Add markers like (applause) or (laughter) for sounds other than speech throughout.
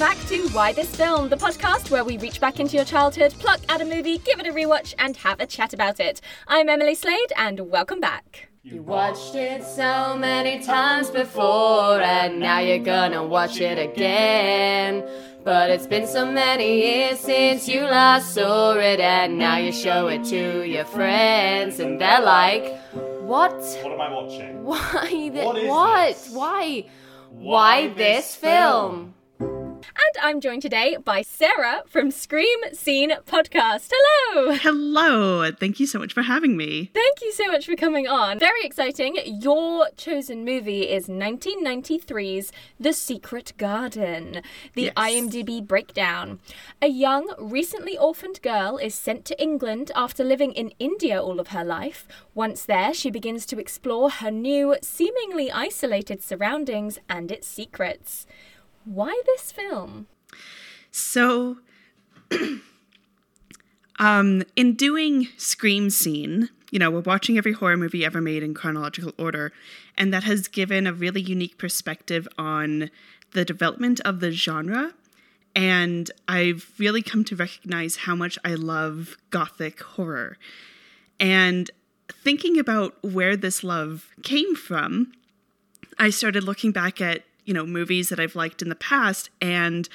back to Why This Film, the podcast where we reach back into your childhood, pluck at a movie, give it a rewatch, and have a chat about it. I'm Emily Slade, and welcome back. You watched it so many times before, and now you're gonna watch it again. But it's been so many years since you last saw it, and now you show it to your friends, and they're like, What? What am I watching? Why? Th- What is what? this? Why? Why this this film? And I'm joined today by Sarah from Scream Scene Podcast. Hello! Hello. Thank you so much for having me. Thank you so much for coming on. Very exciting. Your chosen movie is 1993's The Secret Garden, the Yes. IMDb breakdown. A young, recently orphaned girl is sent to England after living in India all of her life. Once there, she begins to explore her new, seemingly isolated surroundings and its secrets. Why this film? So, (clears throat) um, in doing Scream Scene, you know, we're watching every horror movie ever made in chronological order, and that has given a really unique perspective on the development of the genre. And I've really come to recognize how much I love gothic horror. And thinking about where this love came from, I started looking back at, you know, movies that I've liked in the past and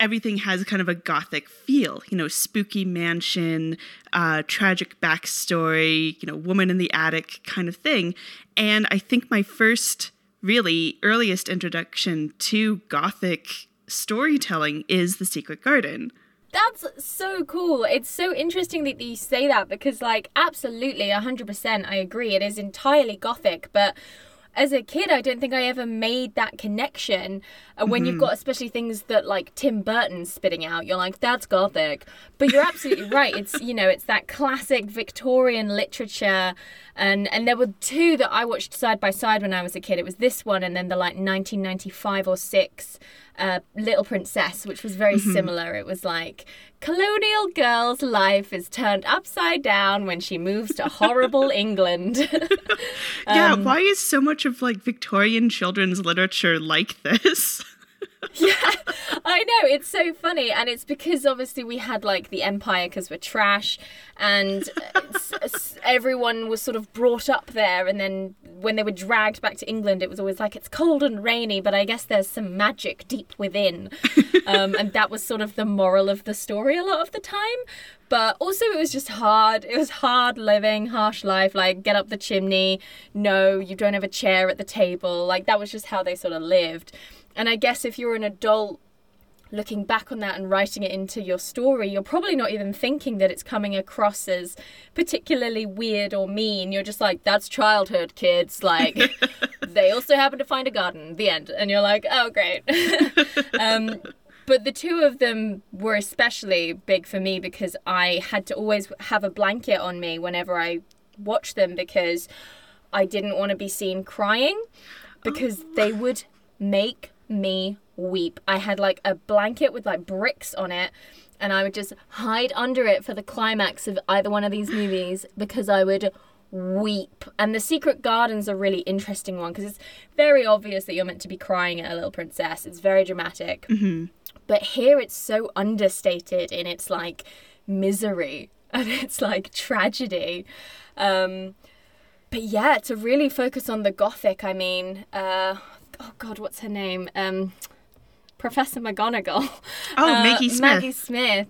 everything has kind of a gothic feel, you know, spooky mansion, uh, tragic backstory, you know, woman in the attic kind of thing. And I think my first really earliest introduction to gothic storytelling is The Secret Garden. That's so cool. It's so interesting that you say that because, like, absolutely, 100%, I agree. It is entirely gothic, but as a kid, I don't think I ever made that connection. And when you've mm-hmm. got especially things that like Tim Burton spitting out, you're like, that's gothic. But you're absolutely (laughs) right. It's you know, it's that classic Victorian literature. And and there were two that I watched side by side when I was a kid. It was this one and then the like 1995 or six uh, Little Princess, which was very similar. It was like colonial girl's life is turned upside down when she moves to horrible (laughs) England. yeah, (laughs) why is so much of like Victorian children's literature like this? (laughs) yeah, I know. It's so funny. And it's because obviously we had like the Empire because we're trash and it's- everyone was sort of brought up there. And then when they were dragged back to England, it was always like, it's cold and rainy, but I guess there's some magic deep within. (laughs) um, and that was sort of the moral of the story a lot of the time. But also, it was just hard. It was hard living, harsh life. Like, get up the chimney. No, you don't have a chair at the table. Like, that was just how they sort of lived. And I guess if you're an adult looking back on that and writing it into your story, you're probably not even thinking that it's coming across as particularly weird or mean. You're just like, that's childhood, kids. Like, (laughs) they also happen to find a garden, the end. And you're like, oh, great. (laughs) um, but the two of them were especially big for me because I had to always have a blanket on me whenever I watched them because I didn't want to be seen crying because they would make me weep. I had like a blanket with like bricks on it and I would just hide under it for the climax of either one of these movies because I would weep. And The Secret Garden's a really interesting one because it's very obvious that you're meant to be crying at a little princess. It's very dramatic. But here it's so understated in its like misery (laughs) and it's like tragedy. Um, but yeah, to really focus on the gothic, I mean, uh, oh god, what's her name? Um, Professor McGonagall. Oh, Uh, Maggie Smith. Maggie Smith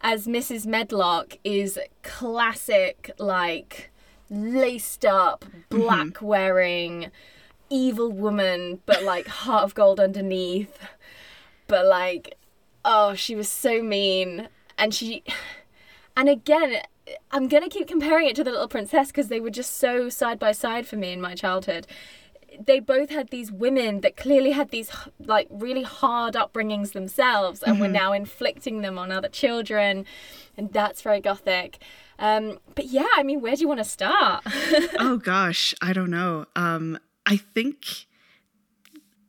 as Mrs. Medlock is classic, like laced up, black wearing, evil woman, but like heart of gold underneath. But like, oh, she was so mean, and she, and again. I'm gonna keep comparing it to the Little Princess because they were just so side by side for me in my childhood they both had these women that clearly had these like really hard upbringings themselves and were now inflicting them on other children and that's very gothic um but yeah i mean where do you want to start (laughs) oh gosh, I don't know. Um, I think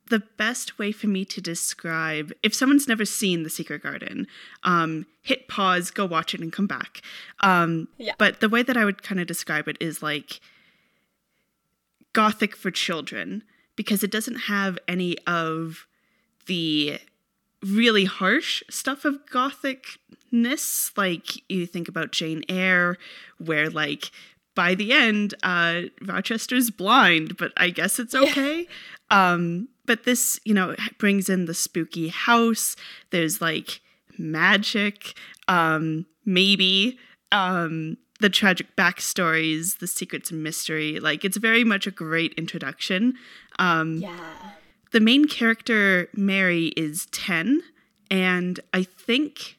the best way for me to describe if someone's never seen The Secret Garden, um, hit pause, go watch it, and come back. Um, Yeah. But the way that I would kind of describe it is like gothic for children because it doesn't have any of the really harsh stuff of gothicness. Like you think about Jane Eyre, where like by the end, uh, Rochester's blind, but I guess it's okay. Um, but this, you know, brings in the spooky house. There's like magic, um, maybe um, the tragic backstories, the secrets and mystery. Like it's very much a great introduction. Um, Yeah. the main character Mary is 10 and I think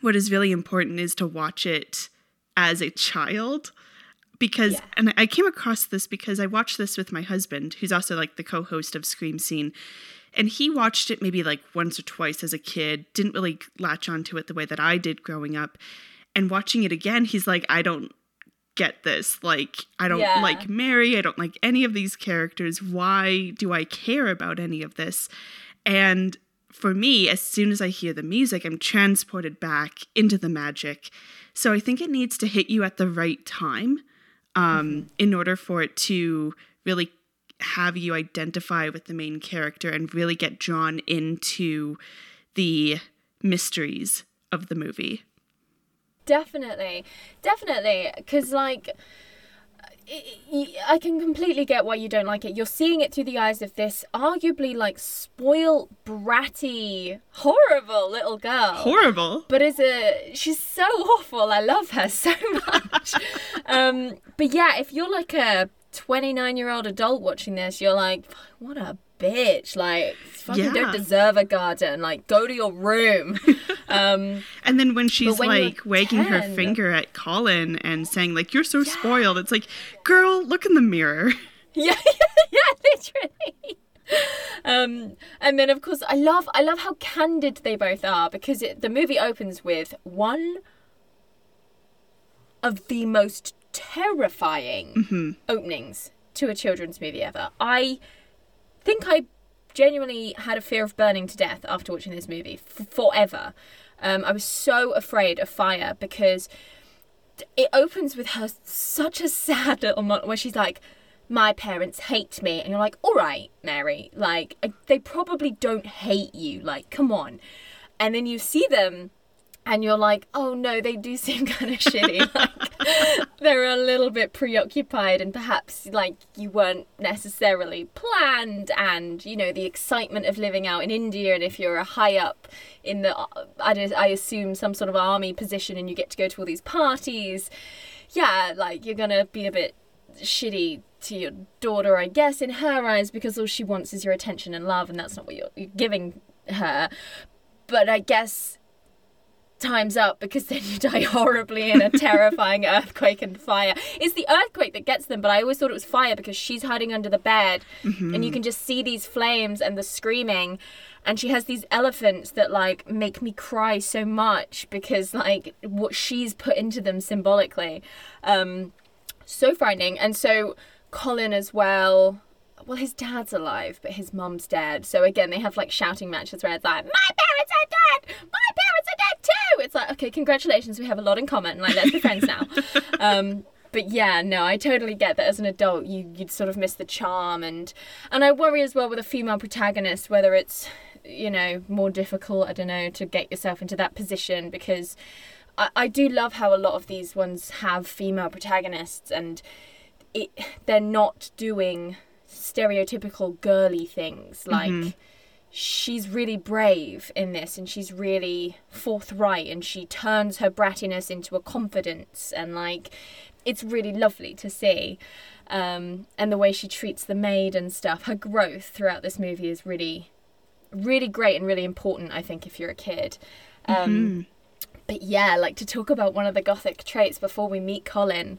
what is really important is to watch it as a child because Yeah. and I came across this because I watched this with my husband who's also like the co-host of Scream Scene and he watched it maybe like once or twice as a kid didn't really latch onto it the way that I did growing up and watching it again he's like I don't get this. Like I don't Yeah. like Mary. I don't like any of these characters. Why do I care about any of this? And for me as soon as I hear the music I'm transported back into the magic. So I think it needs to hit you at the right time um, in order for it to really have you identify with the main character and really get drawn into the mysteries of the movie. Definitely, definitely, because like. I- can completely get why you don't like it. You're seeing it through the eyes of this arguably like spoiled, bratty, horrible little girl. Horrible. but as a she's so awful i love her (laughs) so much um but yeah if you're like a 29 year old adult watching this you're like what a bitch. Like fucking Yeah. don't deserve a garden. Like go to your room. (laughs) Um And then when she's when like wagging her finger at Colin and saying like you're so spoiled, it's like, girl, look in the mirror. (laughs) (laughs) yeah yeah literally. Um and then of course i love i love how candid they both are because it, the movie opens with one of the most terrifying openings to a children's movie ever. I think i genuinely had a fear of burning to death after watching this movie f- forever um, i was so afraid of fire because it opens with her such a sad little moment where she's like, "My parents hate me," and you're like, "All right, Mary, like I- they probably don't hate you. Like, come on." And then you see them, and you're like, "Oh no, they do seem (laughs) kind of shitty. (laughs) Like, (laughs) they're a little bit preoccupied, and perhaps like you weren't necessarily planned, and you know the excitement of living out in India, and if you're a high up in the, uh, I, just- I assume some sort of army position, and you get to go to all these parties, yeah, like you're gonna be a bit shitty to your daughter, I guess, in her eyes, because all she wants is your attention and love, and that's not what you're, you're giving her. But I guess time's up because (laughs) then you die horribly in a terrifying earthquake and fire. It's the earthquake that gets them, but I always thought it was fire because she's hiding under the bed and you can just see these flames and the screaming. And she has these elephants that like make me cry so much because like what she's put into them symbolically. Um so frightening. And so Colin as well. Well, his dad's alive, but his mum's dead. So again, they have like shouting matches where it's like, "My parents are dead. My parents are dead too." It's like, okay, congratulations, we have a lot in common. Like, let's be friends now. (laughs) um, but yeah, no, I totally get that. As an adult, you you'd sort of miss the charm, and and I worry as well with a female protagonist whether it's you know more difficult. I don't know to get yourself into that position because I, I do love how a lot of these ones have female protagonists and it they're not doing stereotypical girly things like she's really brave in this and she's really forthright and she turns her brattiness into a confidence and like it's really lovely to see um, and the way she treats the maid and stuff. Her growth throughout this movie is really really great and really important i think if you're a kid. Um, but yeah, like to talk about one of the gothic traits before we meet Colin,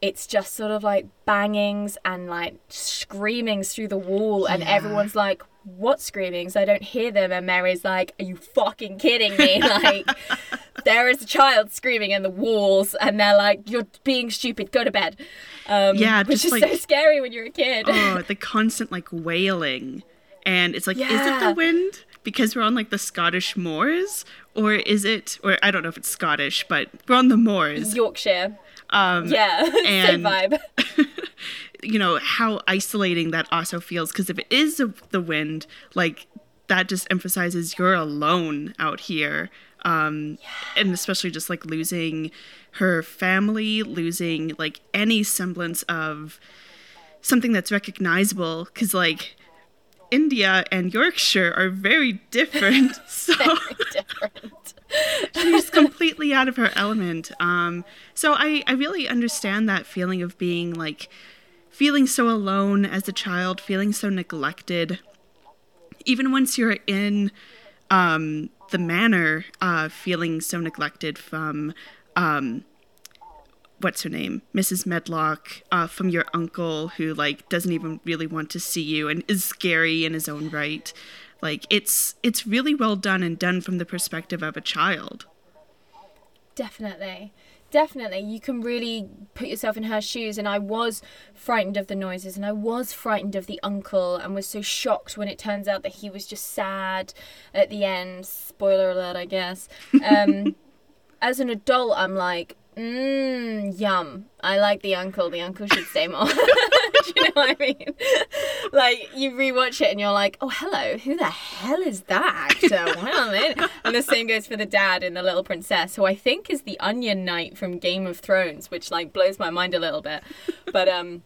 it's just sort of like bangings and like screamings through the wall, and Yeah. everyone's like, What screaming? So I don't hear them. And Mary's like, Are you fucking kidding me? (laughs) Like, there is a child screaming in the walls, and they're like, You're being stupid, go to bed. Um, Yeah, which just is like- so scary when you're a kid. oh, (laughs) the constant like wailing. And it's like, is it the wind? Because we're on like the Scottish moors? Or is it, or I don't know if it's Scottish, but we're on the moors. Yorkshire. Um, Yeah, (laughs) same and- vibe. (laughs) you know, how isolating that also feels. Because if it is the wind, like that just emphasizes you're alone out here. Um, and especially just like losing her family, losing like any semblance of something that's recognizable. Cause like India and Yorkshire are very different. (laughs) so Different. (laughs) she's completely out of her element. Um, so I, I really understand that feeling of being like feeling so alone as a child, feeling so neglected. Even once you're in um, the manor, uh, feeling so neglected from um, what's her name, Mrs. Medlock, uh, from your uncle who like doesn't even really want to see you and is scary in his own right. Like it's it's really well done and done from the perspective of a child. Definitely. Definitely. You can really put yourself in her shoes. And I was frightened of the noises and I was frightened of the uncle and was so shocked when it turns out that he was just sad at the end. Spoiler alert, I guess. (laughs) Um, as an adult, I'm like, mmm, yum. I like the uncle. The uncle should stay more. (laughs) Do you know what I mean? (laughs) like, you rewatch it and you're like, oh, hello, who the hell is that actor? (laughs) Wow. And the same goes for the dad in The Little Princess, who I think is the Onion Knight from Game of Thrones, which, like, blows my mind a little bit. But, um,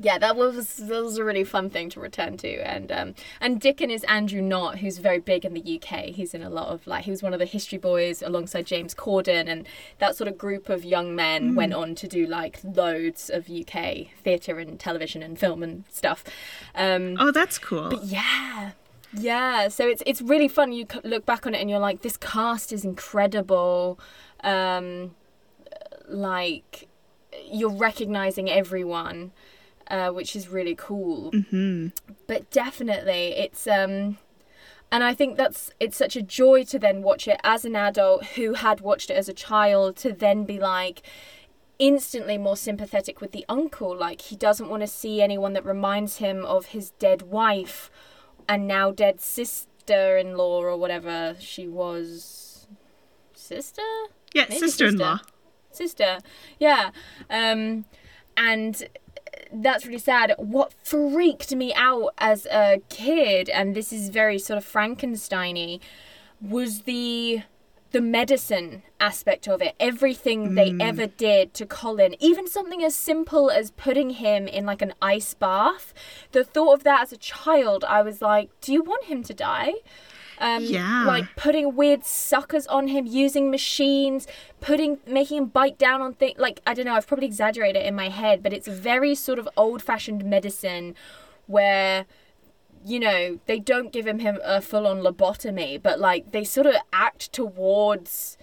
yeah, that was that was a really fun thing to return to, and um, and Dickon is Andrew Knott, who's very big in the UK. He's in a lot of like he was one of the history boys alongside James Corden, and that sort of group of young men went on to do like loads of UK theatre and television and film and stuff. Um, Oh, that's cool. But yeah. Yeah, so it's it's really fun. You look back on it and you're like, this cast is incredible. Um, like you're recognizing everyone, uh, which is really cool. hmm But definitely, it's um, and I think that's it's such a joy to then watch it as an adult who had watched it as a child to then be like instantly more sympathetic with the uncle. Like he doesn't want to see anyone that reminds him of his dead wife and now dead sister-in-law or whatever she was. Sister? Yeah, Maybe sister-in-law. sister yeah. Um and that's really sad. What freaked me out as a kid and this is very sort of frankensteiny was the the medicine aspect of it. Everything they mm. ever did to colin. Even something as simple as putting him in like an ice bath. The thought of that as a child i was like do you want him to die um, Yeah. like putting weird suckers on him, using machines, putting making him bite down on things. Like I don't know, I've probably exaggerated it in my head, but it's a very sort of old-fashioned medicine where you know they don't give him him a full-on lobotomy, but like they sort of act towards,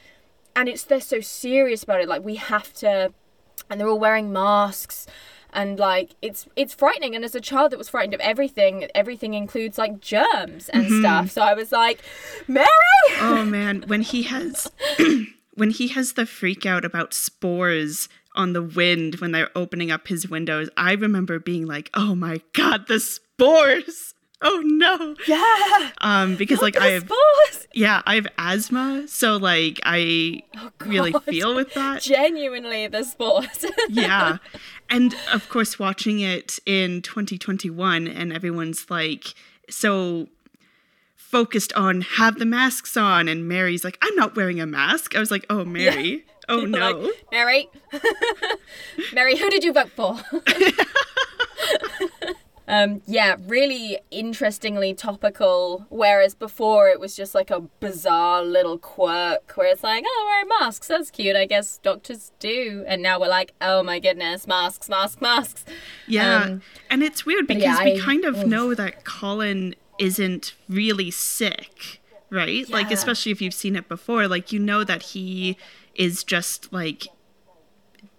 and it's they're so serious about it. Like we have to, and they're all wearing masks and like it's it's frightening and as a child that was frightened of everything everything includes like germs and stuff so i was like mary Oh man, when he has (clears throat) when he has the freak out about spores on the wind when they're opening up his windows, I remember being like, "Oh my god, the spores!" Oh no. yeah Um because like (gasps) I have Spores. yeah, I have asthma, so like I really feel with that. genuinely the spores (laughs) yeah. And of course, watching it in 2021, and everyone's like so focused on have the masks on, and Mary's like, I'm not wearing a mask. I was like, oh, Mary. Oh, (laughs) no. Like, mary (laughs) mary who did you vote for (laughs) Um, yeah, really interestingly topical. Whereas before it was just like a bizarre little quirk where it's like, oh, wearing masks, that's cute. I guess doctors do. And now we're like, oh my goodness, masks, masks, masks. yeah. um, and it's weird because yeah, we I- kind of oof. know that Colin isn't really sick, right? Like, especially if you've seen it before, like, you know that he is just like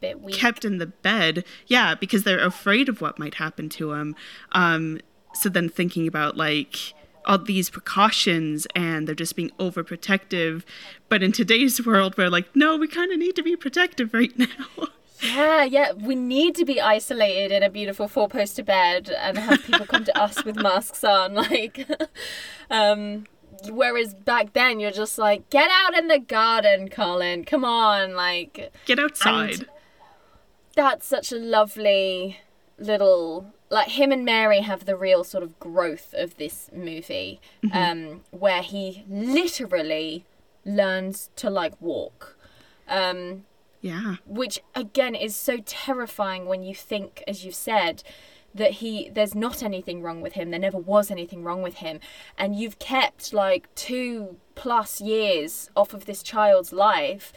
Bit weak. kept in the bed. Yeah, because they're afraid of what might happen to him. Um, so then thinking about like all these precautions and they're just being overprotective. But in today's world, we're like, no, we kind of need to be protective right (laughs) now. Yeah, yeah. We need to be isolated in a beautiful four poster bed and have people come to (laughs) us with masks on. Like, (laughs) um, whereas back then you're just like, get out in the garden, Colin. Come on. Like, Get outside. That's such a lovely little like him and Mary have the real sort of growth of this movie, um, where he literally learns to like walk. Um, Yeah. which again is so terrifying when you think as you've said that he there's not anything wrong with him there never was anything wrong with him and you've kept like 2 plus years off of this child's life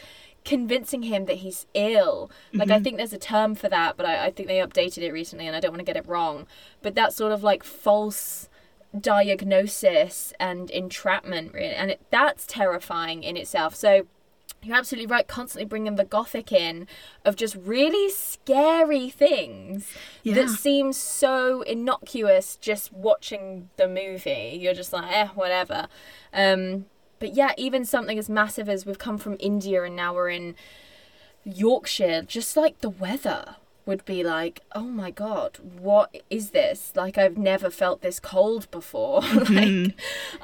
convincing him that he's ill. Like i think there's a term for that but I, I think they updated it recently and i don't want to get it wrong. But that sort of like false diagnosis and entrapment really and it, that's terrifying in itself. So you're absolutely right constantly bringing the gothic in of just really scary things Yeah. that seem so innocuous just watching the movie. You're just like eh whatever. Um but yeah even something as massive as we've come from india and now we're in yorkshire just like the weather would be like oh my god what is this like i've never felt this cold before (laughs) like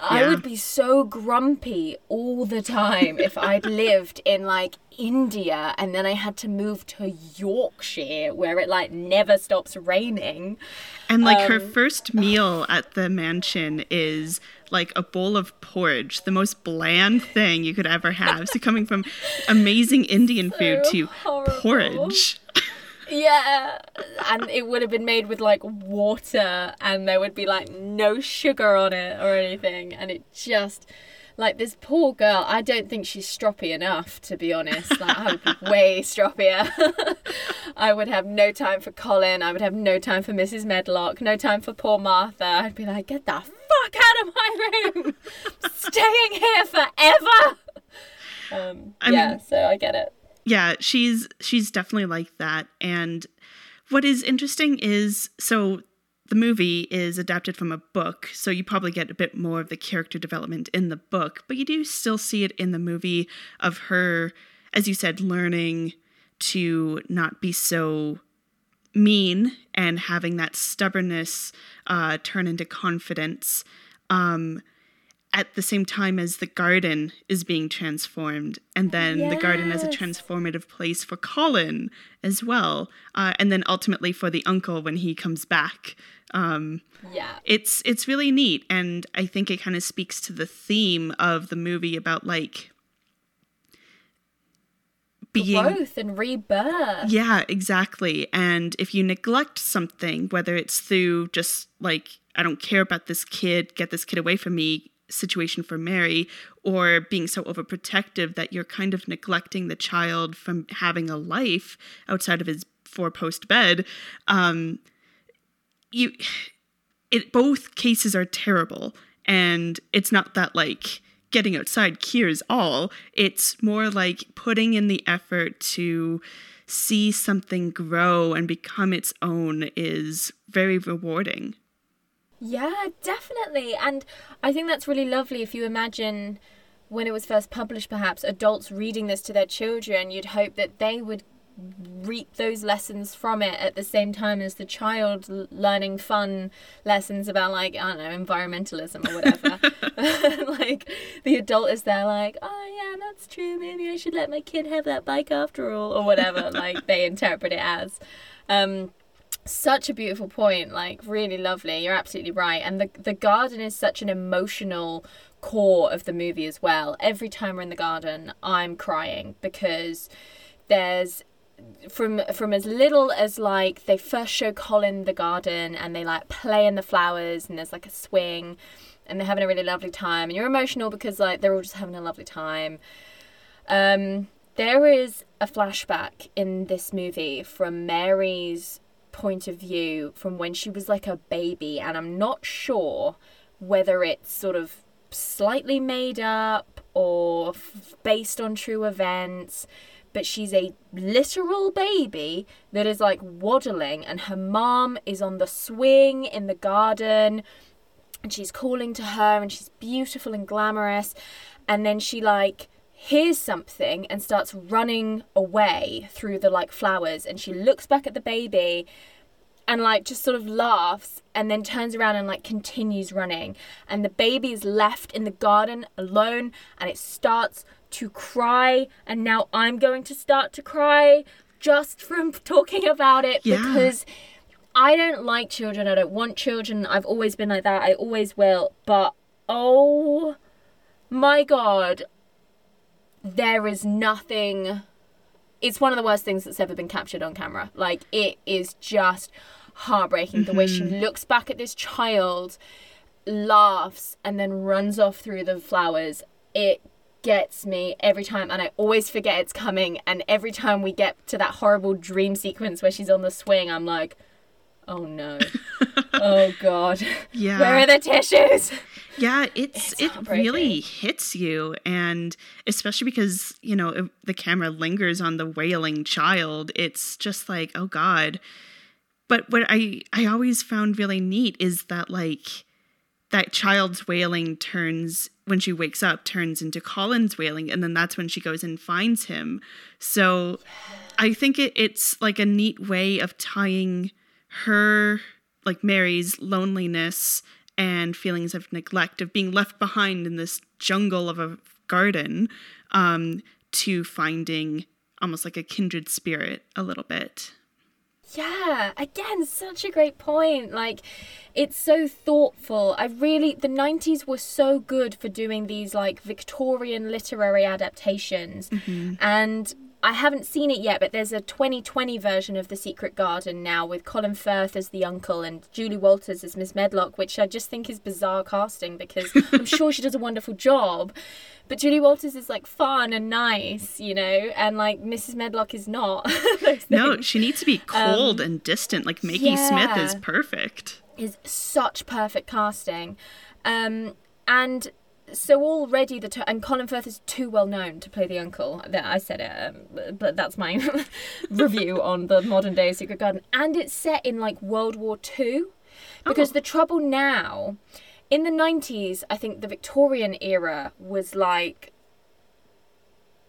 i Yeah. would be so grumpy all the time if i'd (laughs) lived in like india and then i had to move to yorkshire where it like never stops raining And like her Um, first meal at the mansion is like a bowl of porridge, the most bland thing you could ever have. So coming from (laughs) amazing Indian food to horrible. porridge. Yeah, and it would have been made with like water, and there would be like no sugar on it or anything, and it just like this poor girl. I don't think she's stroppy enough, to be honest. Like I would be (laughs) way stroppier. (laughs) I would have no time for Colin. I would have no time for Mrs. Medlock. No time for poor Martha. I'd be like, get the fuck out of my room, (laughs) staying here forever. Um, yeah, mean- so I get it. Yeah she's she's definitely like that. And what is interesting is so the movie is adapted from a book so you probably get a bit more of the character development in the book but you do still see it in the movie of her as you said learning to not be so mean and having that stubbornness uh, turn into confidence. Um, at the same time as the garden is being transformed, and then the garden as a transformative place for Colin as well, uh, and then ultimately for the uncle when he comes back. Um, Yeah. it's it's really neat, and I think it kind of speaks to the theme of the movie about like being growth and rebirth. yeah, exactly. And if you neglect something, whether it's through just like, I don't care about this kid, get this kid away from me situation for Mary, or being so overprotective that you're kind of neglecting the child from having a life outside of his four post bed, um, you it both cases are terrible. And it's not that like getting outside cures all. It's more like putting in the effort to see something grow and become its own is very rewarding Yeah, definitely. And I think that's really lovely if you imagine when it was first published, perhaps adults reading this to their children, you'd hope that they would reap those lessons from it at the same time as the child learning fun lessons about like I don't know environmentalism or whatever. (laughs) (laughs) like the adult is there like, oh yeah, that's true. Maybe I should let my kid have that bike after all, or whatever. like they interpret it as. Um, such a beautiful point like really lovely. You're absolutely right. And the the garden is such an emotional core of the movie as well. Every time we're in the garden i'm crying because there's from from as little as like they first show Colin the garden and they like play in the flowers and there's like a swing and they're having a really lovely time. And you're emotional because like they're all just having a lovely time. Um there is a flashback in this movie from Mary's point of view from when she was like a baby, and I'm not sure whether it's sort of slightly made up or f- based on true events. But she's a literal baby that is like waddling, and her mom is on the swing in the garden, and she's calling to her, and she's beautiful and glamorous. And then she like hears something and starts running away through the like flowers and she looks back at the baby and like just sort of laughs and then turns around and like continues running and the baby is left in the garden alone and it starts to cry and now I'm going to start to cry just from (laughs) talking about it Yeah. because I don't like children. I don't want children. I've always been like that. I always will. But oh my god, there is nothing. It's one of the worst things that's ever been captured on camera. Like, it is just heartbreaking the way she mm-hmm. looks back at this child, laughs, and then runs off through the flowers. It gets me every time and I always forget it's coming and every time we get to that horrible dream sequence where she's on the swing I'm like oh no (laughs) oh god Yeah. where are the tissues Yeah, it's, It's it really hits you, and especially because you know if the camera lingers on the wailing child. It's just like, oh god. But what I I always found really neat is that like that child's wailing turns when she wakes up turns into Colin's wailing, and then that's when she goes and finds him. So I think it, it's like a neat way of tying her like Mary's loneliness and feelings of neglect of being left behind in this jungle of a garden um, to finding almost like a kindred spirit a little bit. Yeah, again, such a great point. Like, it's so thoughtful. I really, the 90s were so good for doing these, like, Victorian literary adaptations. And I haven't seen it yet, but there's a 2020 version of The Secret Garden now with Colin Firth as the uncle and Julie Walters as Miss Medlock, which I just think is bizarre casting because (laughs) I'm sure she does a wonderful job. But Julie Walters is like fun and nice, you know, and like Mrs. Medlock is not. (laughs) No, she needs to be cold and distant. Like Maggie Smith is perfect. is such perfect casting. Um, and so already the to- and Colin Firth is too well known to play the uncle. That I said it, um, but that's my (laughs) review (laughs) on the modern day Secret Garden. And it's set in like World War Two, because the trouble now, in the nineties, I think the Victorian era was like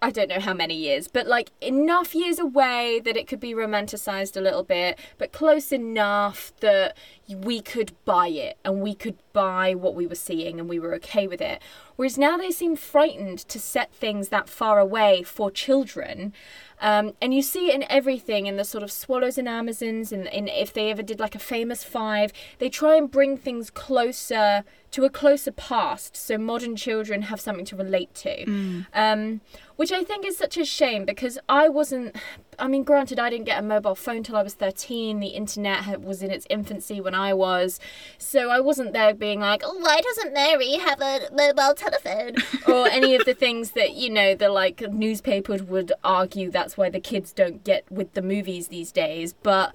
I don't know how many years, but like enough years away that it could be romanticized a little bit, but close enough that we could buy it and we could buy what we were seeing and we were okay with it. Whereas now they seem frightened to set things that far away for children. Um, and you see it in everything in the sort of swallows and amazons and in if they ever did like a famous five they try and bring things closer to a closer past so modern children have something to relate to um, which i think is such a shame because i wasn't i mean granted i didn't get a mobile phone till i was 13 the internet was in its infancy when i was. So i wasn't there being like oh, why doesn't mary have a mobile telephone? (laughs) Or any of the things that you know the like newspapers would argue that's why the kids don't get with the movies these days. But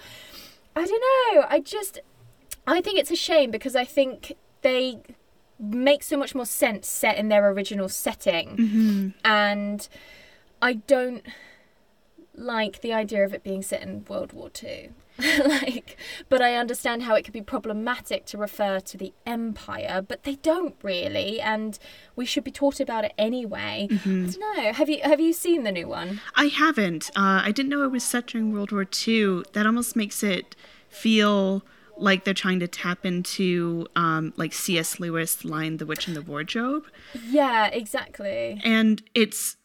i don't know. I just i think it's a shame because i think they make so much more sense set in their original setting. Mm-hmm. And i don't like the idea of it being set in world war ii (laughs) like but i understand how it could be problematic to refer to the empire but they don't really and we should be taught about it anyway i don't know have you have you seen the new one I haven't. Uh, I didn't know it was set during World War II. That almost makes it feel like they're trying to tap into um, like C.S. Lewis line "The Witch in the Wardrobe," yeah exactly and it's.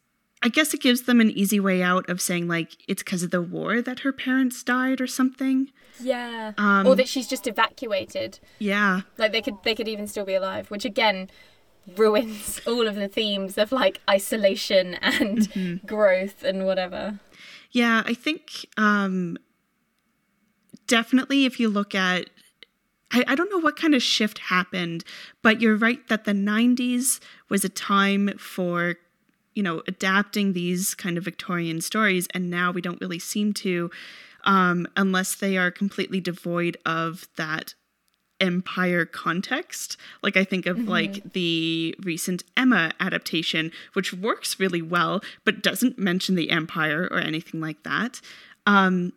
I guess it gives them an easy way out of saying like it's because of the war that her parents died or something. yeah. Um, or that she's just evacuated. Yeah, like they could they could even still be alive which again ruins (laughs) all of the themes of like isolation and growth and whatever. Yeah, I think um, definitely if you look at, I, I don't know what kind of shift happened, but you're right that the 90s was a time for, you know, adapting these kind of Victorian stories, and now we don't really seem to, um, unless they are completely devoid of that empire context. Like i think of like the recent emma adaptation which works really well but doesn't mention the empire or anything like that. Um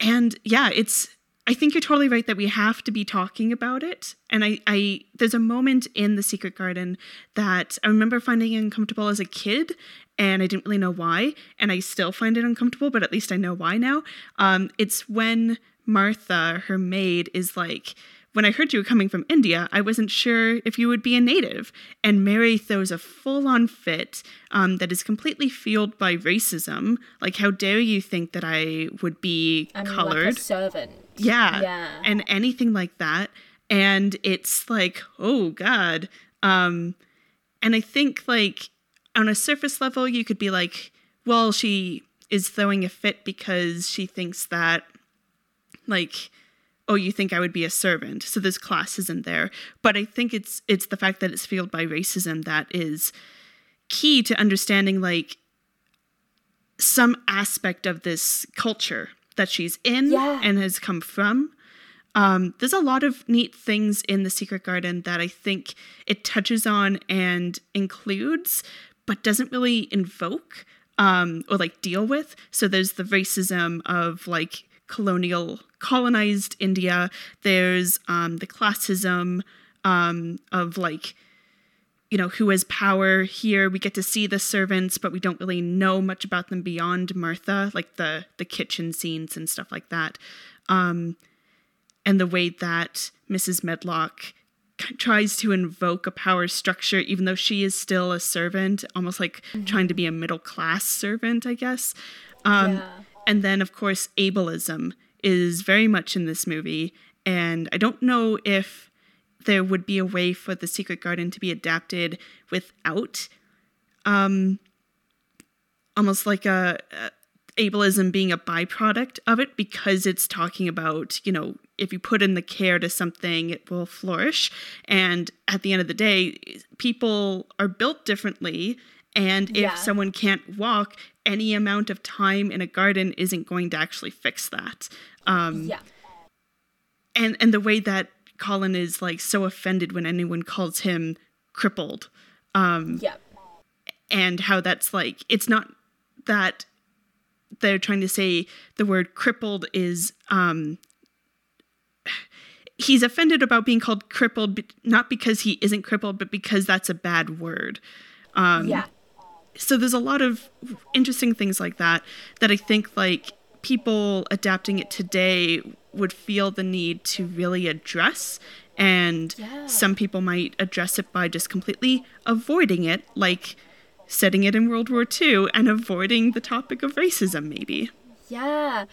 and yeah it's i think you're totally right that we have to be talking about it. And i i there's a moment in the secret garden that i remember finding uncomfortable as a kid and i didn't really know why and i still find it uncomfortable but at least i know why now. Um it's when martha her maid is like when I heard you were coming from India, I wasn't sure if you would be a native. And Mary throws a full on fit um, that is completely fueled by racism. Like, how dare you think that I would be I'm colored? like a servant. Yeah. Yeah. And anything like that. And it's like, oh God. Um, and I think like on a surface level, you could be like, well, she is throwing a fit because she thinks that like, oh, you think I would be a servant. So this class isn't there. But I think it's it's the fact that it's fueled by racism that is key to understanding like some aspect of this culture that she's in Yeah. and has come from. Um, there's a lot of neat things in the Secret Garden that I think it touches on and includes, but doesn't really invoke um, or like deal with. So there's the racism of like colonial colonized India. There's um, the classism um, of like you know who has power here we get to see the servants but we don't really know much about them beyond martha like the the kitchen scenes and stuff like that um and the way that mrs medlock tries to invoke a power structure even though she is still a servant almost like trying to be a middle class servant i guess um Yeah. And then of course ableism is very much in this movie. And i don't know if there would be a way for the secret garden to be adapted without um almost like a, a ableism being a byproduct of it because it's talking about you know if you put in the care to something it will flourish. And at the end of the day people are built differently and if Yeah. someone can't walk any amount of time in a garden isn't going to actually fix that um Yeah. and and the way that Colin is like so offended when anyone calls him crippled Yeah. and how that's like it's not that they're trying to say the word crippled is um he's offended about being called crippled not because he isn't crippled but because that's a bad word yeah. So there's a lot of interesting things like that that I think like people adapting it today would feel the need to really address and Yeah. some people might address it by just completely avoiding it like setting it in World War II and avoiding the topic of racism maybe. Yeah.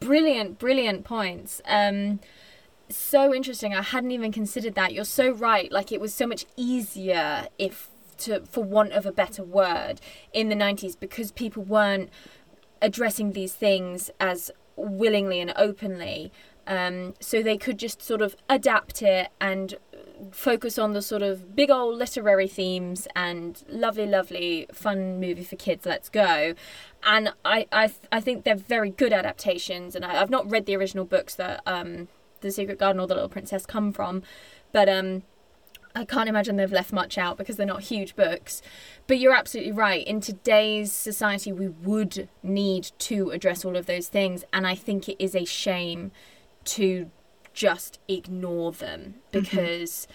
Brilliant, brilliant points. Um so interesting. I hadn't even considered that. You're so right. Like it was so much easier if to for want of a better word in the 90s because people weren't addressing these things as willingly and openly. Um, so they could just sort of adapt it and focus on the sort of big old literary themes and lovely, lovely, fun movie for kids. Let's go. And I, I, I think they're very good adaptations. And I, I've not read the original books that um, The Secret Garden or The Little Princess come from, but um, I can't imagine they've left much out because they're not huge books. But you're absolutely right. In today's society, we would need to address all of those things. And I think it is a shame to just ignore them mm-hmm. because,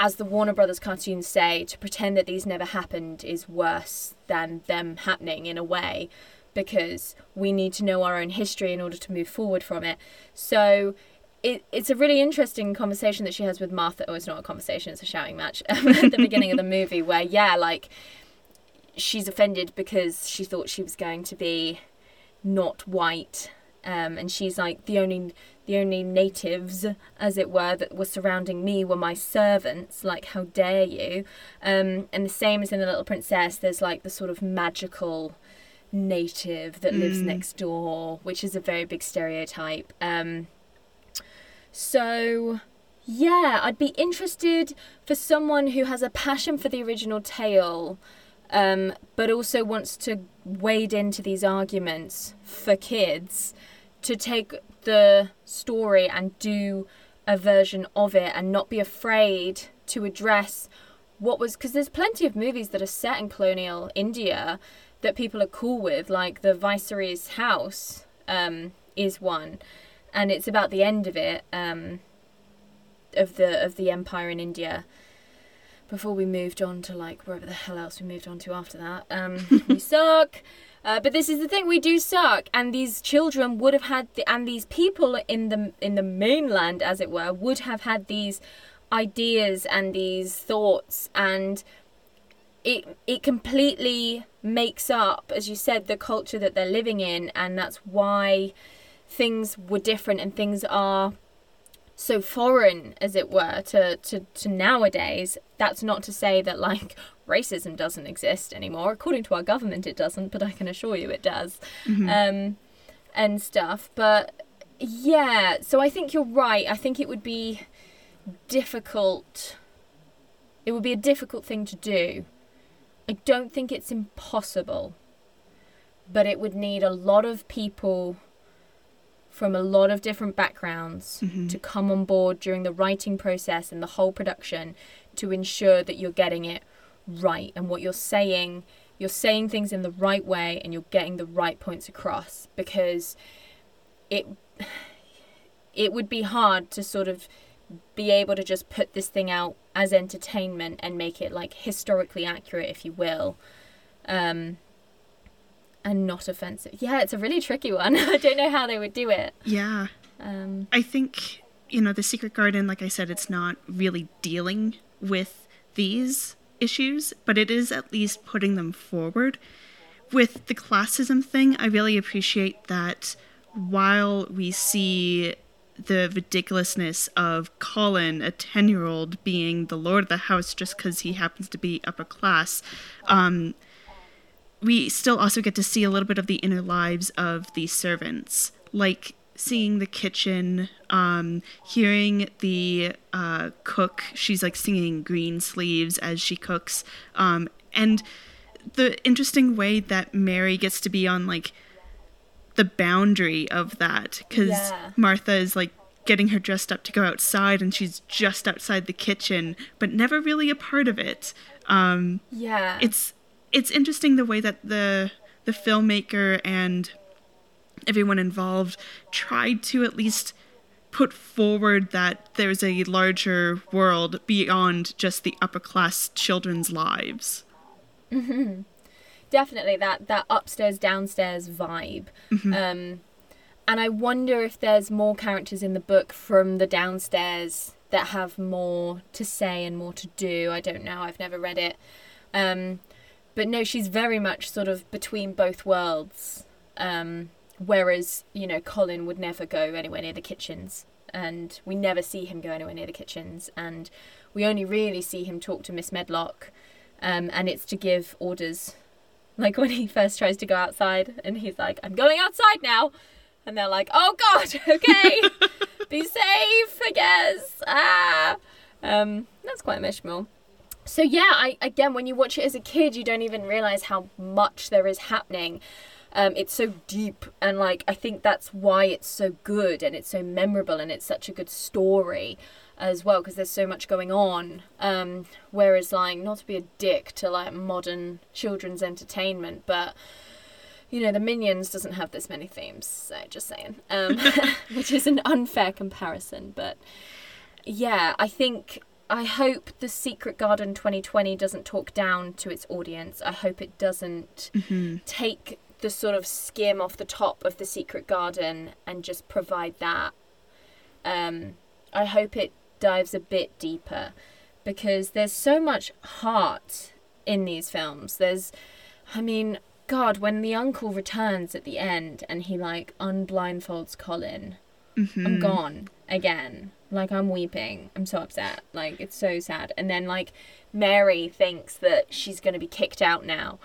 as the Warner Brothers cartoons say, to pretend that these never happened is worse than them happening in a way because we need to know our own history in order to move forward from it. So it, it's a really interesting conversation that she has with Martha. Oh, it's not a conversation, it's a shouting match (laughs) at the beginning of the movie where, yeah, like she's offended because she thought she was going to be not white. Um, and she's like the only the only natives, as it were, that were surrounding me were my servants. Like, how dare you? Um, and the same as in the Little Princess, there's like the sort of magical native that lives next door, which is a very big stereotype. Um, so, yeah, I'd be interested for someone who has a passion for the original tale, um, but also wants to wade into these arguments for kids to take the story and do a version of it and not be afraid to address what was because there's plenty of movies that are set in colonial India that people are cool with, like the Viceroy's House um, is one, and it's about the end of it um, of the of the empire in India. before we moved on to like wherever the hell else we moved on to after that. Um, (laughs) we suck. Uh, but this is the thing: we do suck, and these children would have had, the, and these people in the in the mainland, as it were, would have had these ideas and these thoughts, and it it completely makes up, as you said, the culture that they're living in, and that's why things were different and things are so foreign as it were to, to, to nowadays that's not to say that like (laughs) racism doesn't exist anymore. According to our government it doesn't but i can assure you it does. Mm-hmm. um, and stuff. But yeah so i think you're right. I think it would be difficult it would be a difficult thing to do. I don't think it's impossible but it would need a lot of people from a lot of different backgrounds to come on board during the writing process and the whole production to ensure that you're getting it right. And what you're saying you're saying things in the right way and you're getting the right points across because it (sighs) it would be hard to sort of be able to just put this thing out as entertainment and make it like historically accurate if you will. Um and not offensive yeah it's a really tricky one (laughs) i don't know how they would do it Yeah. um I think, you know, The Secret Garden, like I said, it's not really dealing with these issues, but it is at least putting them forward. With the classism thing, I really appreciate that while we see the ridiculousness of Colin, a 10 year old, being the lord of the house just because he happens to be upper class, um, we still also get to see a little bit of the inner lives of the servants, like seeing the kitchen, um, hearing the uh, cook. She's like singing Greensleeves as she cooks, um, and the interesting way that Mary gets to be on like the boundary of that because Yeah. Martha is like getting her dressed up to go outside and she's just outside the kitchen but never really a part of it um yeah it's it's interesting the way that the the filmmaker and everyone involved tried to at least put forward that there's a larger world beyond just the upper class children's lives. (laughs) definitely that that upstairs downstairs vibe. Um and i wonder if there's more characters in the book from the downstairs that have more to say and more to do. I don't know. I've never read it. Um but no she's very much sort of between both worlds um whereas you know colin would never go anywhere near the kitchens and we never see him go anywhere near the kitchens and we only really see him talk to miss medlock um, and it's to give orders (laughs) like when he first tries to go outside and he's like, I'm going outside now. And they're like, oh God, (laughs) okay, (laughs) be safe, I guess. Ah. Um, that's quite a mishmal. So yeah, I again, when you watch it as a kid, you don't even realize how much there is happening. Um, it's so deep, and like I think that's why it's so good and it's so memorable and it's such a good story as well because there's so much going on. Um, whereas like not to be a dick to like modern children's entertainment, but you know the Minions doesn't have this many themes. So just saying, um, (laughs) which is an unfair comparison, but yeah, I think I hope the Secret Garden 2020 doesn't talk down to its audience. I hope it doesn't take the sort of skim off the top of the Secret Garden and just provide that. Um, I hope it dives a bit deeper because there's so much heart in these films. There's, I mean, God, when the uncle returns at the end and he like unblindfolds Colin, I'm gone again. Like I'm weeping. I'm so upset. Like it's so sad. And then like Mary thinks that she's gonna be kicked out now.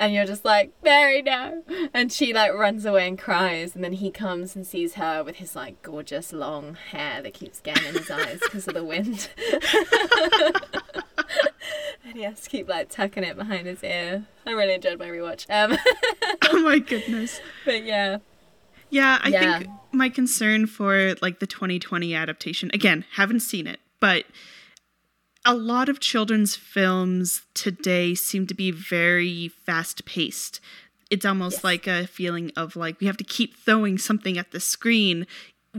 And you're just like, Mary, no. And she like runs away and cries. And then he comes and sees her with his like gorgeous long hair that keeps getting in his eyes because of the wind. (laughs) and he has to keep like tucking it behind his ear. I really enjoyed my rewatch. Um, (laughs) oh my goodness. but yeah. Yeah, I Yeah. think my concern for like the 2020 adaptation, again, haven't seen it, but a lot of children's films today seem to be very fast paced. It's almost Yes. like a feeling of like we have to keep throwing something at the screen,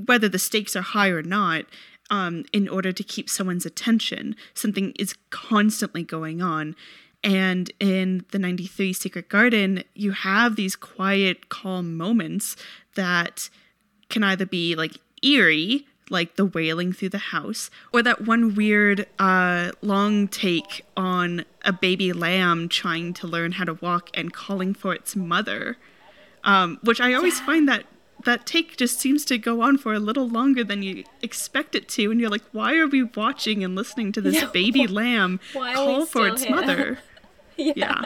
whether the stakes are high or not. um, in order to keep someone's attention. Something is constantly going on. And in the 93 Secret Garden, you have these quiet, calm moments that can either be like eerie, like the wailing through the house, or that one weird uh, long take on a baby lamb trying to learn how to walk and calling for its mother, um, which I always find that that take just seems to go on for a little longer than you expect it to, and you're like, why are we watching and listening to this (laughs) Yeah, baby lamb call for its here? mother? (laughs) (laughs) yeah.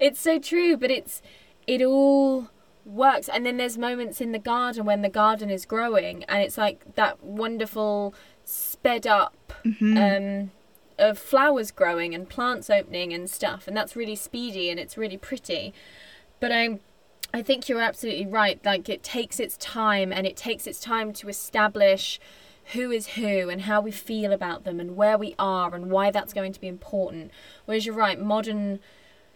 It's so true, but it's it all works. And then there's moments in the garden when the garden is growing, and it's like that wonderful sped up um, of flowers growing and plants opening and stuff, and that's really speedy and it's really pretty. But I, I think you're absolutely right. Like it takes its time, and it takes its time to establish who is who and how we feel about them and where we are and why that's going to be important. Whereas you're right, modern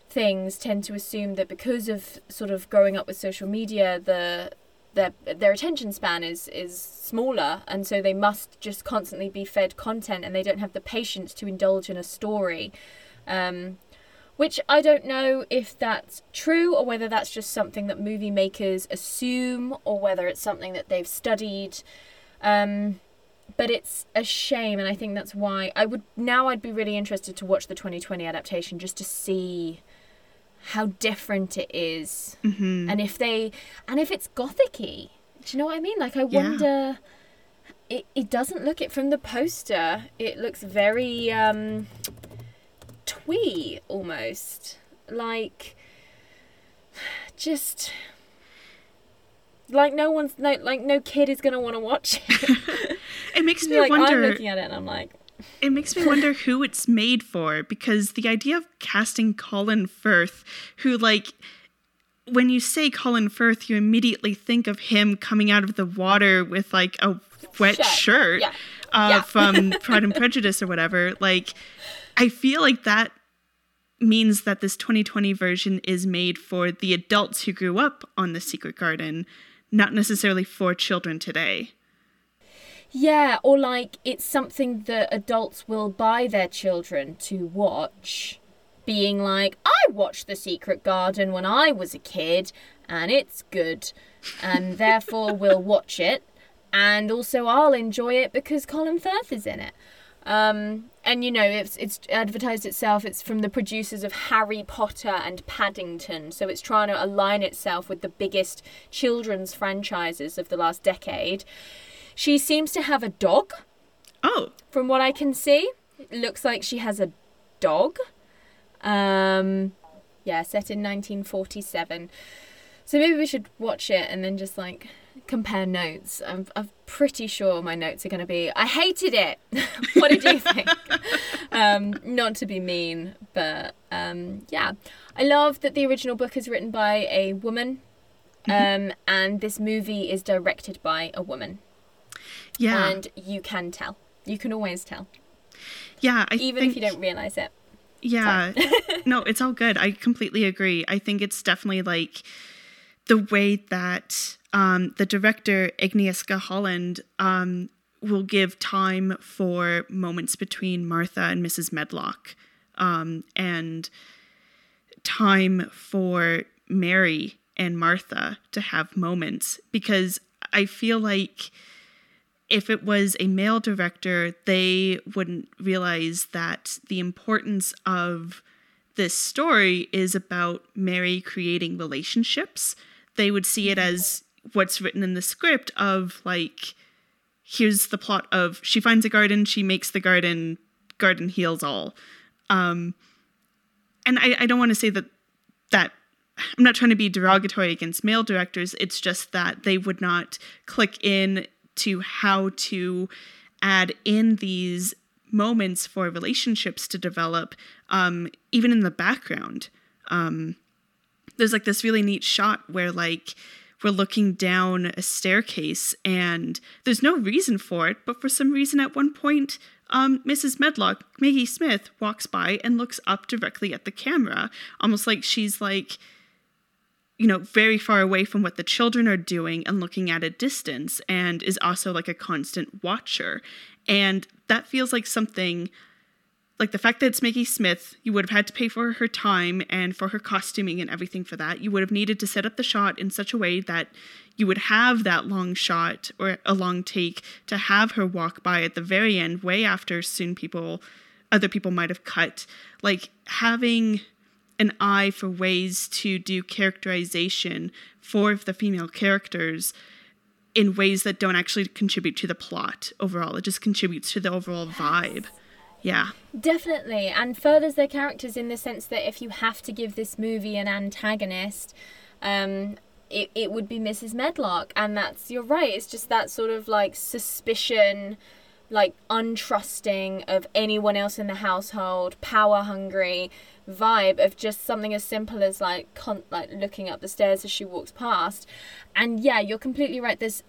things tend to assume that because of sort of growing up with social media, the their their attention span is is smaller, and so they must just constantly be fed content, and they don't have the patience to indulge in a story. Um, which I don't know if that's true or whether that's just something that movie makers assume or whether it's something that they've studied. Um, but it's a shame, and I think that's why I would now. I'd be really interested to watch the 2020 adaptation just to see how different it is, hmm and if they and if it's gothicy. Do you know what I mean? Like I Yeah. wonder. It it doesn't look it from the poster. It looks very um, twee almost, like just like no one's no like no kid is gonna want to watch it. (laughs) (laughs) It makes me like I'm wonder. looking at it and I'm like, It makes me wonder (laughs) who it's made for because the idea of casting Colin Firth, who like when you say Colin Firth, you immediately think of him coming out of the water with like a wet Shirt. shirt Yeah. uh, Yeah. from (laughs) Pride and Prejudice or whatever. Like, I feel like that means that this 2020 version is made for the adults who grew up on The Secret Garden, not necessarily for children today. Yeah, or like it's something that adults will buy their children to watch, being like, I watched The Secret Garden when I was a kid and it's good, and (laughs) therefore we'll watch it, and also I'll enjoy it because Colin Firth is in it. Um, and you know, it's it's advertised itself. It's from the producers of Harry Potter and Paddington, so it's trying to align itself with the biggest children's franchises of the last decade. She seems to have a dog, Oh, from what I can see. It looks like she has a dog. Um, yeah, set in 1947. So maybe we should watch it and then just like compare notes. I'm, I'm pretty sure my notes are going to be I hated it. (laughs) what did you think? (laughs) um, not to be mean, but um, yeah. I love that the original book is written by a woman um, and this movie is directed by a woman. Yeah. And you can tell. You can always tell, yeah. I even think, if you don't realize it. Yeah. (laughs) no, it's all good. I completely agree. I think it's definitely like the way that um, the director, Agnieszka Holland, um, will give time for moments between Martha and Mrs. Medlock um, and time for Mary and Martha to have moments because I feel like if it was a male director, they wouldn't realize that the importance of this story is about Mary creating relationships. They would see it as what's written in the script of like, here's the plot of she finds a garden, she makes the garden, garden heals all. Um, and I, I don't want to say that that I'm not trying to be derogatory against male directors. It's just that they would not click in to how to add in these moments for relationships to develop, um, even in the background. Um, there's like this really neat shot where like we're looking down a staircase and there's no reason for it, but for some reason at one point, um, Mrs. Medlock, Maggie Smith, walks by and looks up directly at the camera, almost like she's like you know, very far away from what the children are doing and looking at a distance, and is also like a constant watcher. And that feels like something like the fact that it's Maggie Smith, you would have had to pay for her time and for her costuming and everything for that. You would have needed to set up the shot in such a way that you would have that long shot or a long take to have her walk by at the very end, way after soon people, other people might have cut. Like having an eye for ways to do characterization for the female characters in ways that don't actually contribute to the plot overall. It just contributes to the overall vibe. Yeah. Definitely, and furthers their characters in the sense that if you have to give this movie an antagonist, um, it, it would be Mrs. Medlock. And that's, you're right, it's just that sort of like suspicion, like untrusting of anyone else in the household, power hungry vibe of just something as simple as like con- like looking up the stairs as she walks past. And yeah, you're completely right. This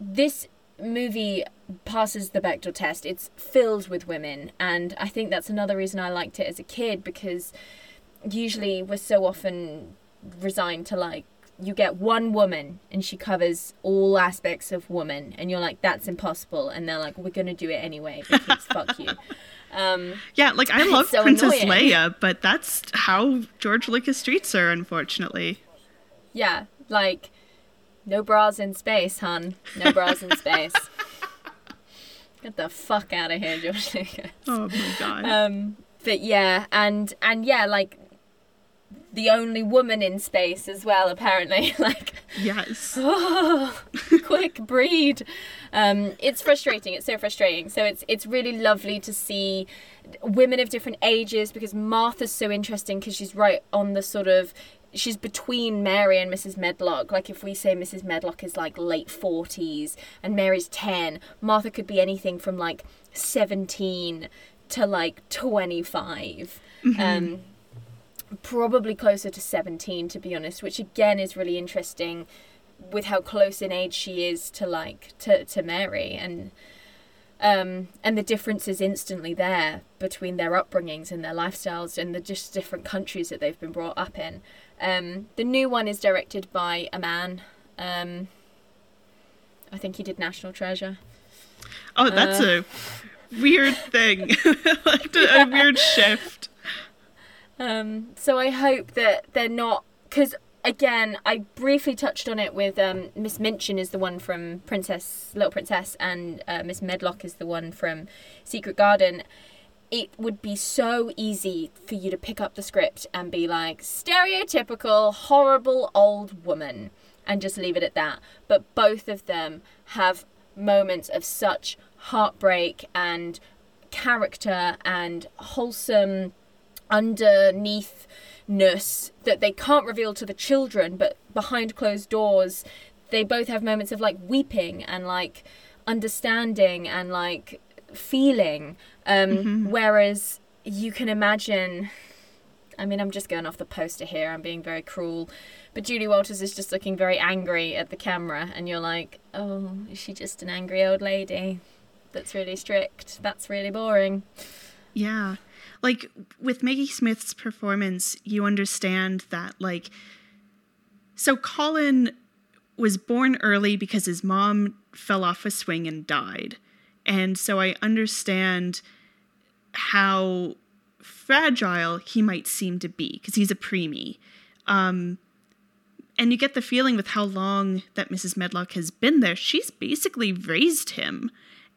this movie passes the Bechdel test. It's filled with women, and I think that's another reason I liked it as a kid because usually we're so often resigned to like you get one woman and she covers all aspects of woman and you're like that's impossible. And they're like we're gonna do it anyway because fuck you. (laughs) Um, yeah like i love so princess annoying. leia but that's how george lucas treats her unfortunately. Yeah like no bras in space hun. No bras in space. (laughs) Get the fuck out of here george lucas. Oh my god. Um but yeah and and yeah like the only woman in space as well apparently (laughs) like yes (laughs) oh, quick breed um it's frustrating it's so frustrating so it's it's really lovely to see women of different ages because martha's so interesting because she's right on the sort of she's between Mary and Mrs. Medlock. Like if we say Mrs. Medlock is like late 40s and Mary's 10, Martha could be anything from like 17 to like 25. Um probably closer to 17 to be honest, which again is really interesting with how close in age she is to like to to Mary and um, and the difference is instantly there between their upbringings and their lifestyles and the just different countries that they've been brought up in. Um, the new one is directed by a man. Um, I think he did National Treasure. oh that's uh, a weird thing (laughs) like a, a weird shift Um, so I hope that they're not because again I briefly touched on it with um, Miss Minchin is the one from Princess Little Princess and uh, Miss Medlock is the one from Secret Garden. It would be so easy for you to pick up the script and be like stereotypical horrible old woman and just leave it at that. But both of them have moments of such heartbreak and character and wholesome underneathness that they can't reveal to the children, but behind closed doors, they both have moments of like weeping and like understanding and like feeling. Um, Whereas you can imagine. I mean, I'm just going off the poster here. I'm being very cruel. But Julie Walters is just looking very angry at the camera, and you're like, oh, is she just an angry old lady that's really strict? That's really boring. Yeah. Like with Maggie Smith's performance, you understand that, like, so Colin was born early because his mom fell off a swing and died. And so I understand how fragile he might seem to be because he's a preemie. Um, and you get the feeling with how long that Mrs. Medlock has been there, she's basically raised him.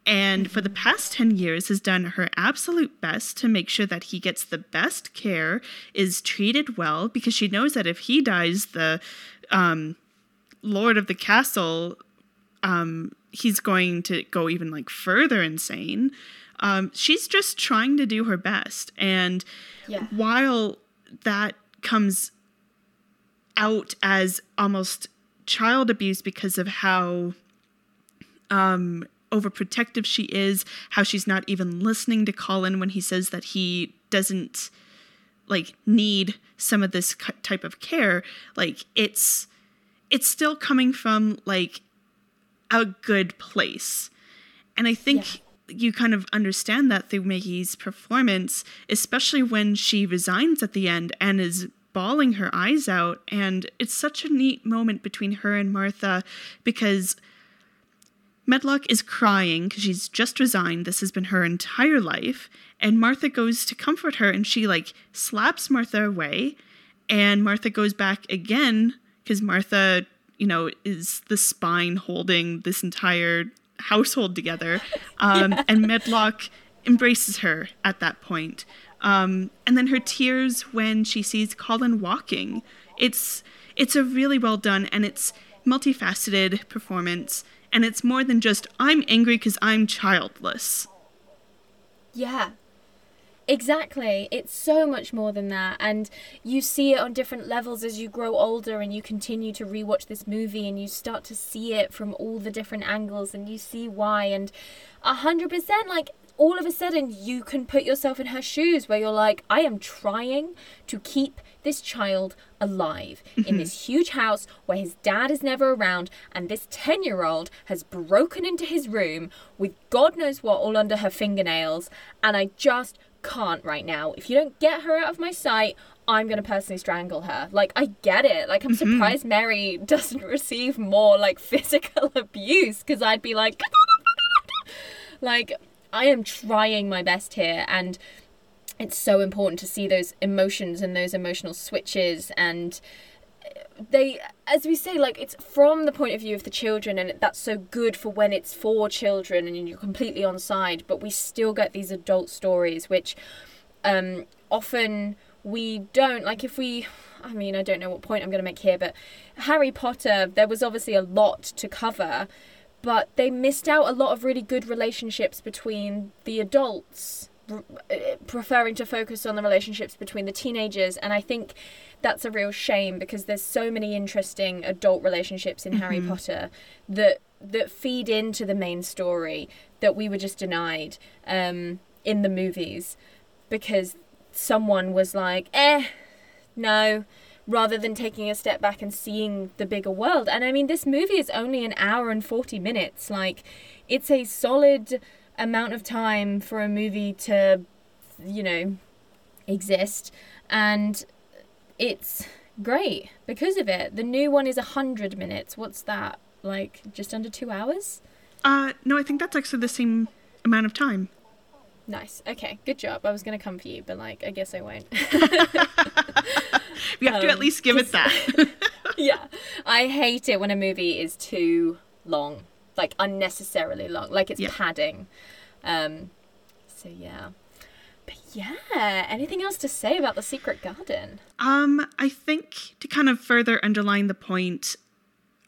And for the past 10 years has done her absolute best to make sure that he gets the best care, is treated well, because she knows that if he dies, the um, Lord of the Castle, um, he's going to go even like further insane. Um, she's just trying to do her best. And Yeah. while that comes out as almost child abuse because of how um, overprotective she is, how she's not even listening to Colin when he says that he doesn't like need some of this type of care. Like it's it's still coming from like a good place, and I think. You kind of understand that through Maggie's performance, especially when she resigns at the end and is bawling her eyes out. And it's such a neat moment between her and Martha because Medlock is crying because she's just resigned. This has been her entire life. And Martha goes to comfort her and she like slaps Martha away. And Martha goes back again because Martha, you know, is the spine holding this entire household together. Um, yeah. (laughs) And Medlock embraces her at that point. Um, and then her tears when she sees Colin walking. It's it's a really well done and it's multifaceted performance and it's more than just I'm angry because I'm childless. Yeah. Exactly. It's so much more than that. And you see it on different levels as you grow older and you continue to rewatch this movie and you start to see it from all the different angles and you see why. And a hundred percent, like all of a sudden you can put yourself in her shoes where you're like, I am trying to keep this child alive in mm-hmm. this huge house where his dad is never around and this 10 year old has broken into his room with God knows what all under her fingernails. And I just can't right now. If you don't get her out of my sight, I'm gonna personally strangle her. Like I get it. Like I'm mm-hmm. surprised Mary (laughs) doesn't receive more like physical (laughs) abuse because I'd be like, (laughs) like I am trying my best here and it's so important to see those emotions and those emotional switches and they as we say like it's from the point of view of the children and that's so good for when it's for children and you're completely on side but we still get these adult stories which um often we don't like if we I mean I don't know what point I'm going to make here but Harry Potter there was obviously a lot to cover but they missed out a lot of really good relationships between the adults preferring to focus on the relationships between the teenagers and i think that's a real shame because there's so many interesting adult relationships in mm-hmm. harry potter that that feed into the main story that we were just denied um, in the movies because someone was like eh no rather than taking a step back and seeing the bigger world. And I mean, this movie is only an hour and 40 minutes. Like, it's a solid amount of time for a movie to, you know, exist. And it's great because of it. The new one is 100 minutes. What's that? Like, just under two hours? Uh, no, I think that's actually the same amount of time. Nice. Okay, good job. I was gonna come for you, but like, I guess I won't. (laughs) we have um, to at um, least give it that. (laughs) yeah, I hate it when a movie is too long, like unnecessarily long, like it's padding. Um, so yeah. But yeah, anything else to say about the Secret Garden? Um, I think to kind of further underline the point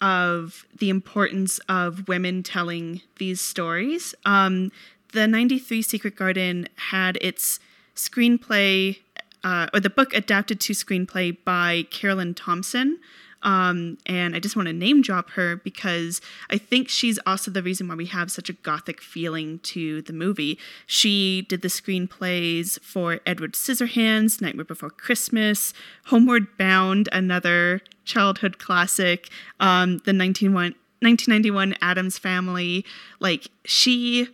of the importance of women telling these stories. Um, the 93 Secret Garden had its screenplay, uh, or the book adapted to screenplay by Caroline Thompson. Um, and I just want to name drop her because I think she's also the reason why we have such a gothic feeling to the movie. She did the screenplays for Edward Scissorhands, Nightmare Before Christmas, Homeward Bound, another childhood classic, um, the 1991 Addams Family. Like, she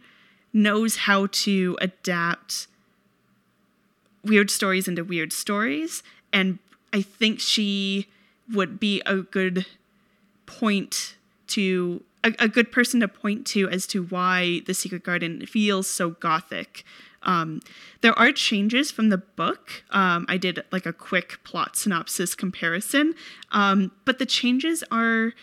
knows how to adapt weird stories into weird stories. And I think she would be a good point to a, a good person to point to as to why the secret garden feels so gothic um, there are changes from the book. Um, I did like a quick plot synopsis comparison, um, but the changes are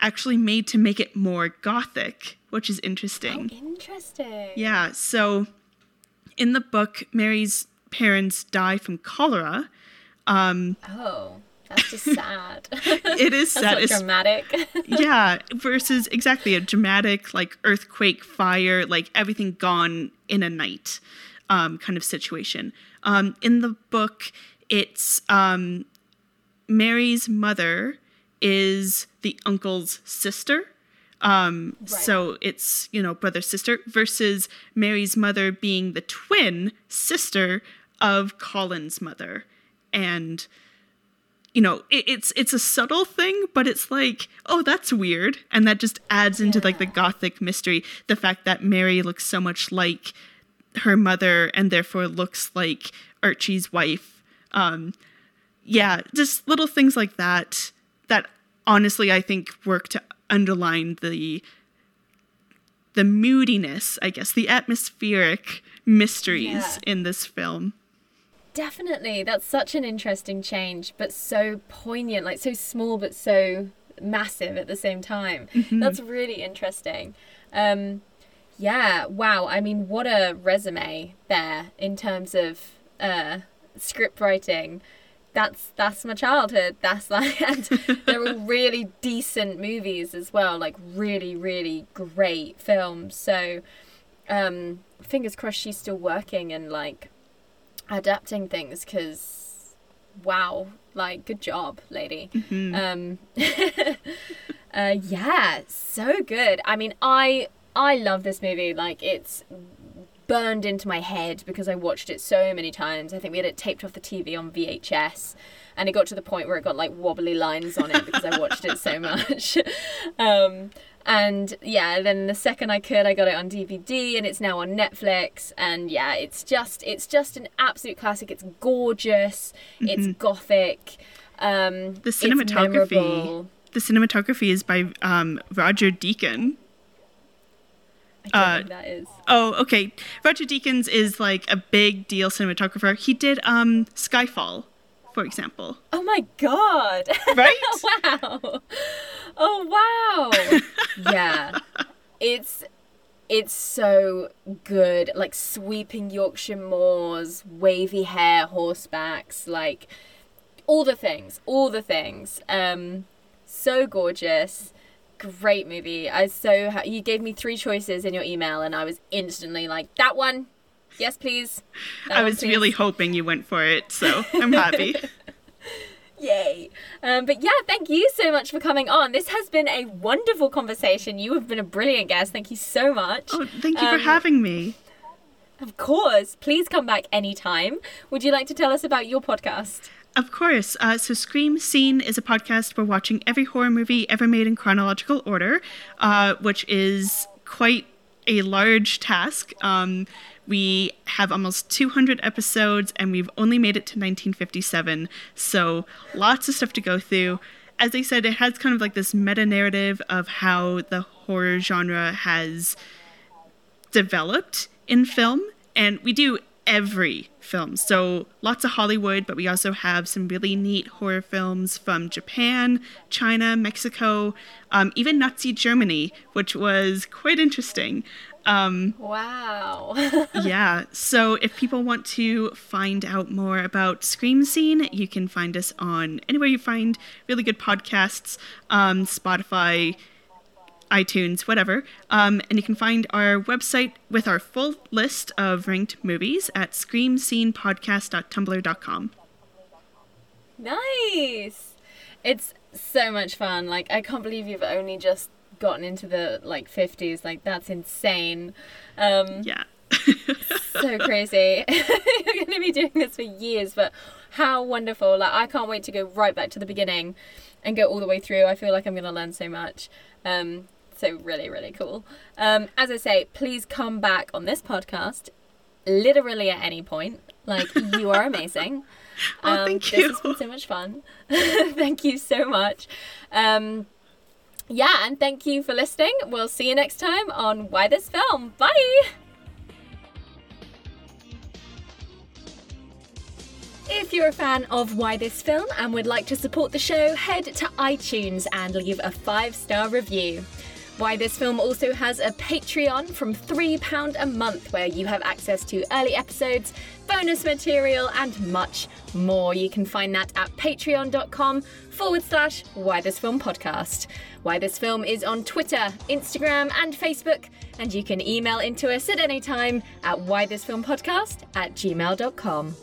actually made to make it more gothic, which is interesting. Oh, interesting. Yeah. So in the book, Mary's parents die from cholera. Um, oh. That's just sad. (laughs) it is (laughs) sad. That's dramatic. (laughs) yeah, versus exactly a dramatic like earthquake, fire, like everything gone in a night, um, kind of situation. Um, in the book, it's um, Mary's mother is the uncle's sister. Um, right. So it's, you know, brother sister versus Mary's mother being the twin sister of Colin's mother. And, you know, it, it's it's a subtle thing, but it's like, oh, that's weird. And that just adds into yeah. like the gothic mystery. The fact that Mary looks so much like her mother and therefore looks like Archie's wife. Um, yeah, just little things like that that honestly I think work to underline the the moodiness, I guess, the atmospheric mysteries Yeah. in this film. Definitely. That's such an interesting change, but so poignant, like so small but so massive at the same time. That's really interesting. Um, yeah, wow. I mean, what a resume there in terms of uh, script writing. That's that's my childhood. That's (laughs) like, and they're all really decent movies as well. Like really, really great films. So, um, fingers crossed she's still working and like adapting things because wow like good job lady. Um (laughs) uh yeah so good. I mean i i love this movie. Like it's burned into my head because i watched it so many times. I think we had it taped off the tv on vhs and it got to the point where it got like wobbly lines on it because i watched it so (laughs) much. Um and yeah then the second i could i got it on dvd and it's now on netflix. And yeah it's just it's just an absolute classic. It's gorgeous. It's gothic. Um The cinematography the cinematography is by um, Roger Deacon. I don't know uh, who that is. Oh, okay. Roger Deakins is like a big deal cinematographer. He did um Skyfall, for example. oh my god. Right? (laughs) wow. Oh wow. (laughs) Yeah. It's it's so good like sweeping yorkshire moors wavy hair horsebacks like all the things all the things. Um so gorgeous. Great movie. I so ha- you gave me three choices in your email and i was instantly like that one yes please That I was please." really hoping you went for it, so I'm happy. (laughs) Yay. Um, but yeah, thank you so much for coming on. This has been a wonderful conversation. You have been a brilliant guest. Thank you so much. oh, thank you Um, for having me. Of course. Please come back anytime. Would you like to tell us about your podcast? Of course. Uh, so, Scream Scene is a podcast where we're watching every horror movie ever made in chronological order, uh, which is quite a large task. Um, we have almost 200 episodes and we've only made it to 1957, so lots of stuff to go through. As I said, it has kind of like this meta narrative of how the horror genre has developed in film, and we do every film. So lots of Hollywood, but we also have some really neat horror films from Japan, China, Mexico, um, even Nazi Germany, which was quite interesting. Um, Wow. (laughs) yeah, so if people want to find out more about Scream Scene, you can find us on anywhere you find really good podcasts, um, Spotify, iTunes, whatever. Um, and you can find our website with our full list of ranked movies at screamscenepodcast.tumblr.com. nice. It's so much fun. Like, I can't believe you've only just gotten into the like 50s. Like, that's insane. Um, Yeah. (laughs) so crazy. (laughs) You're going to be doing this for years, but how wonderful. Like, I can't wait to go right back to the beginning and go all the way through. I feel like I'm going to learn so much. Um, so, really, really cool. Um, as I say, please come back on this podcast literally at any point. Like, you are (laughs) amazing. Oh, Um, thank This you. has been so much fun. thank you so much. Um, yeah, and thank you for listening. We'll see you next time on Why This Film. Bye! If you're a fan of Why This Film and would like to support the show, head to iTunes and leave a five star review. Why This Film also has a Patreon from £3 a month where you have access to early episodes, bonus material, and much more. You can find that at patreon.com forward slash Why This Film podcast. Why This Film is on Twitter, Instagram, and Facebook, and you can email into us at any time at whythisfilmpodcast at gmail.com.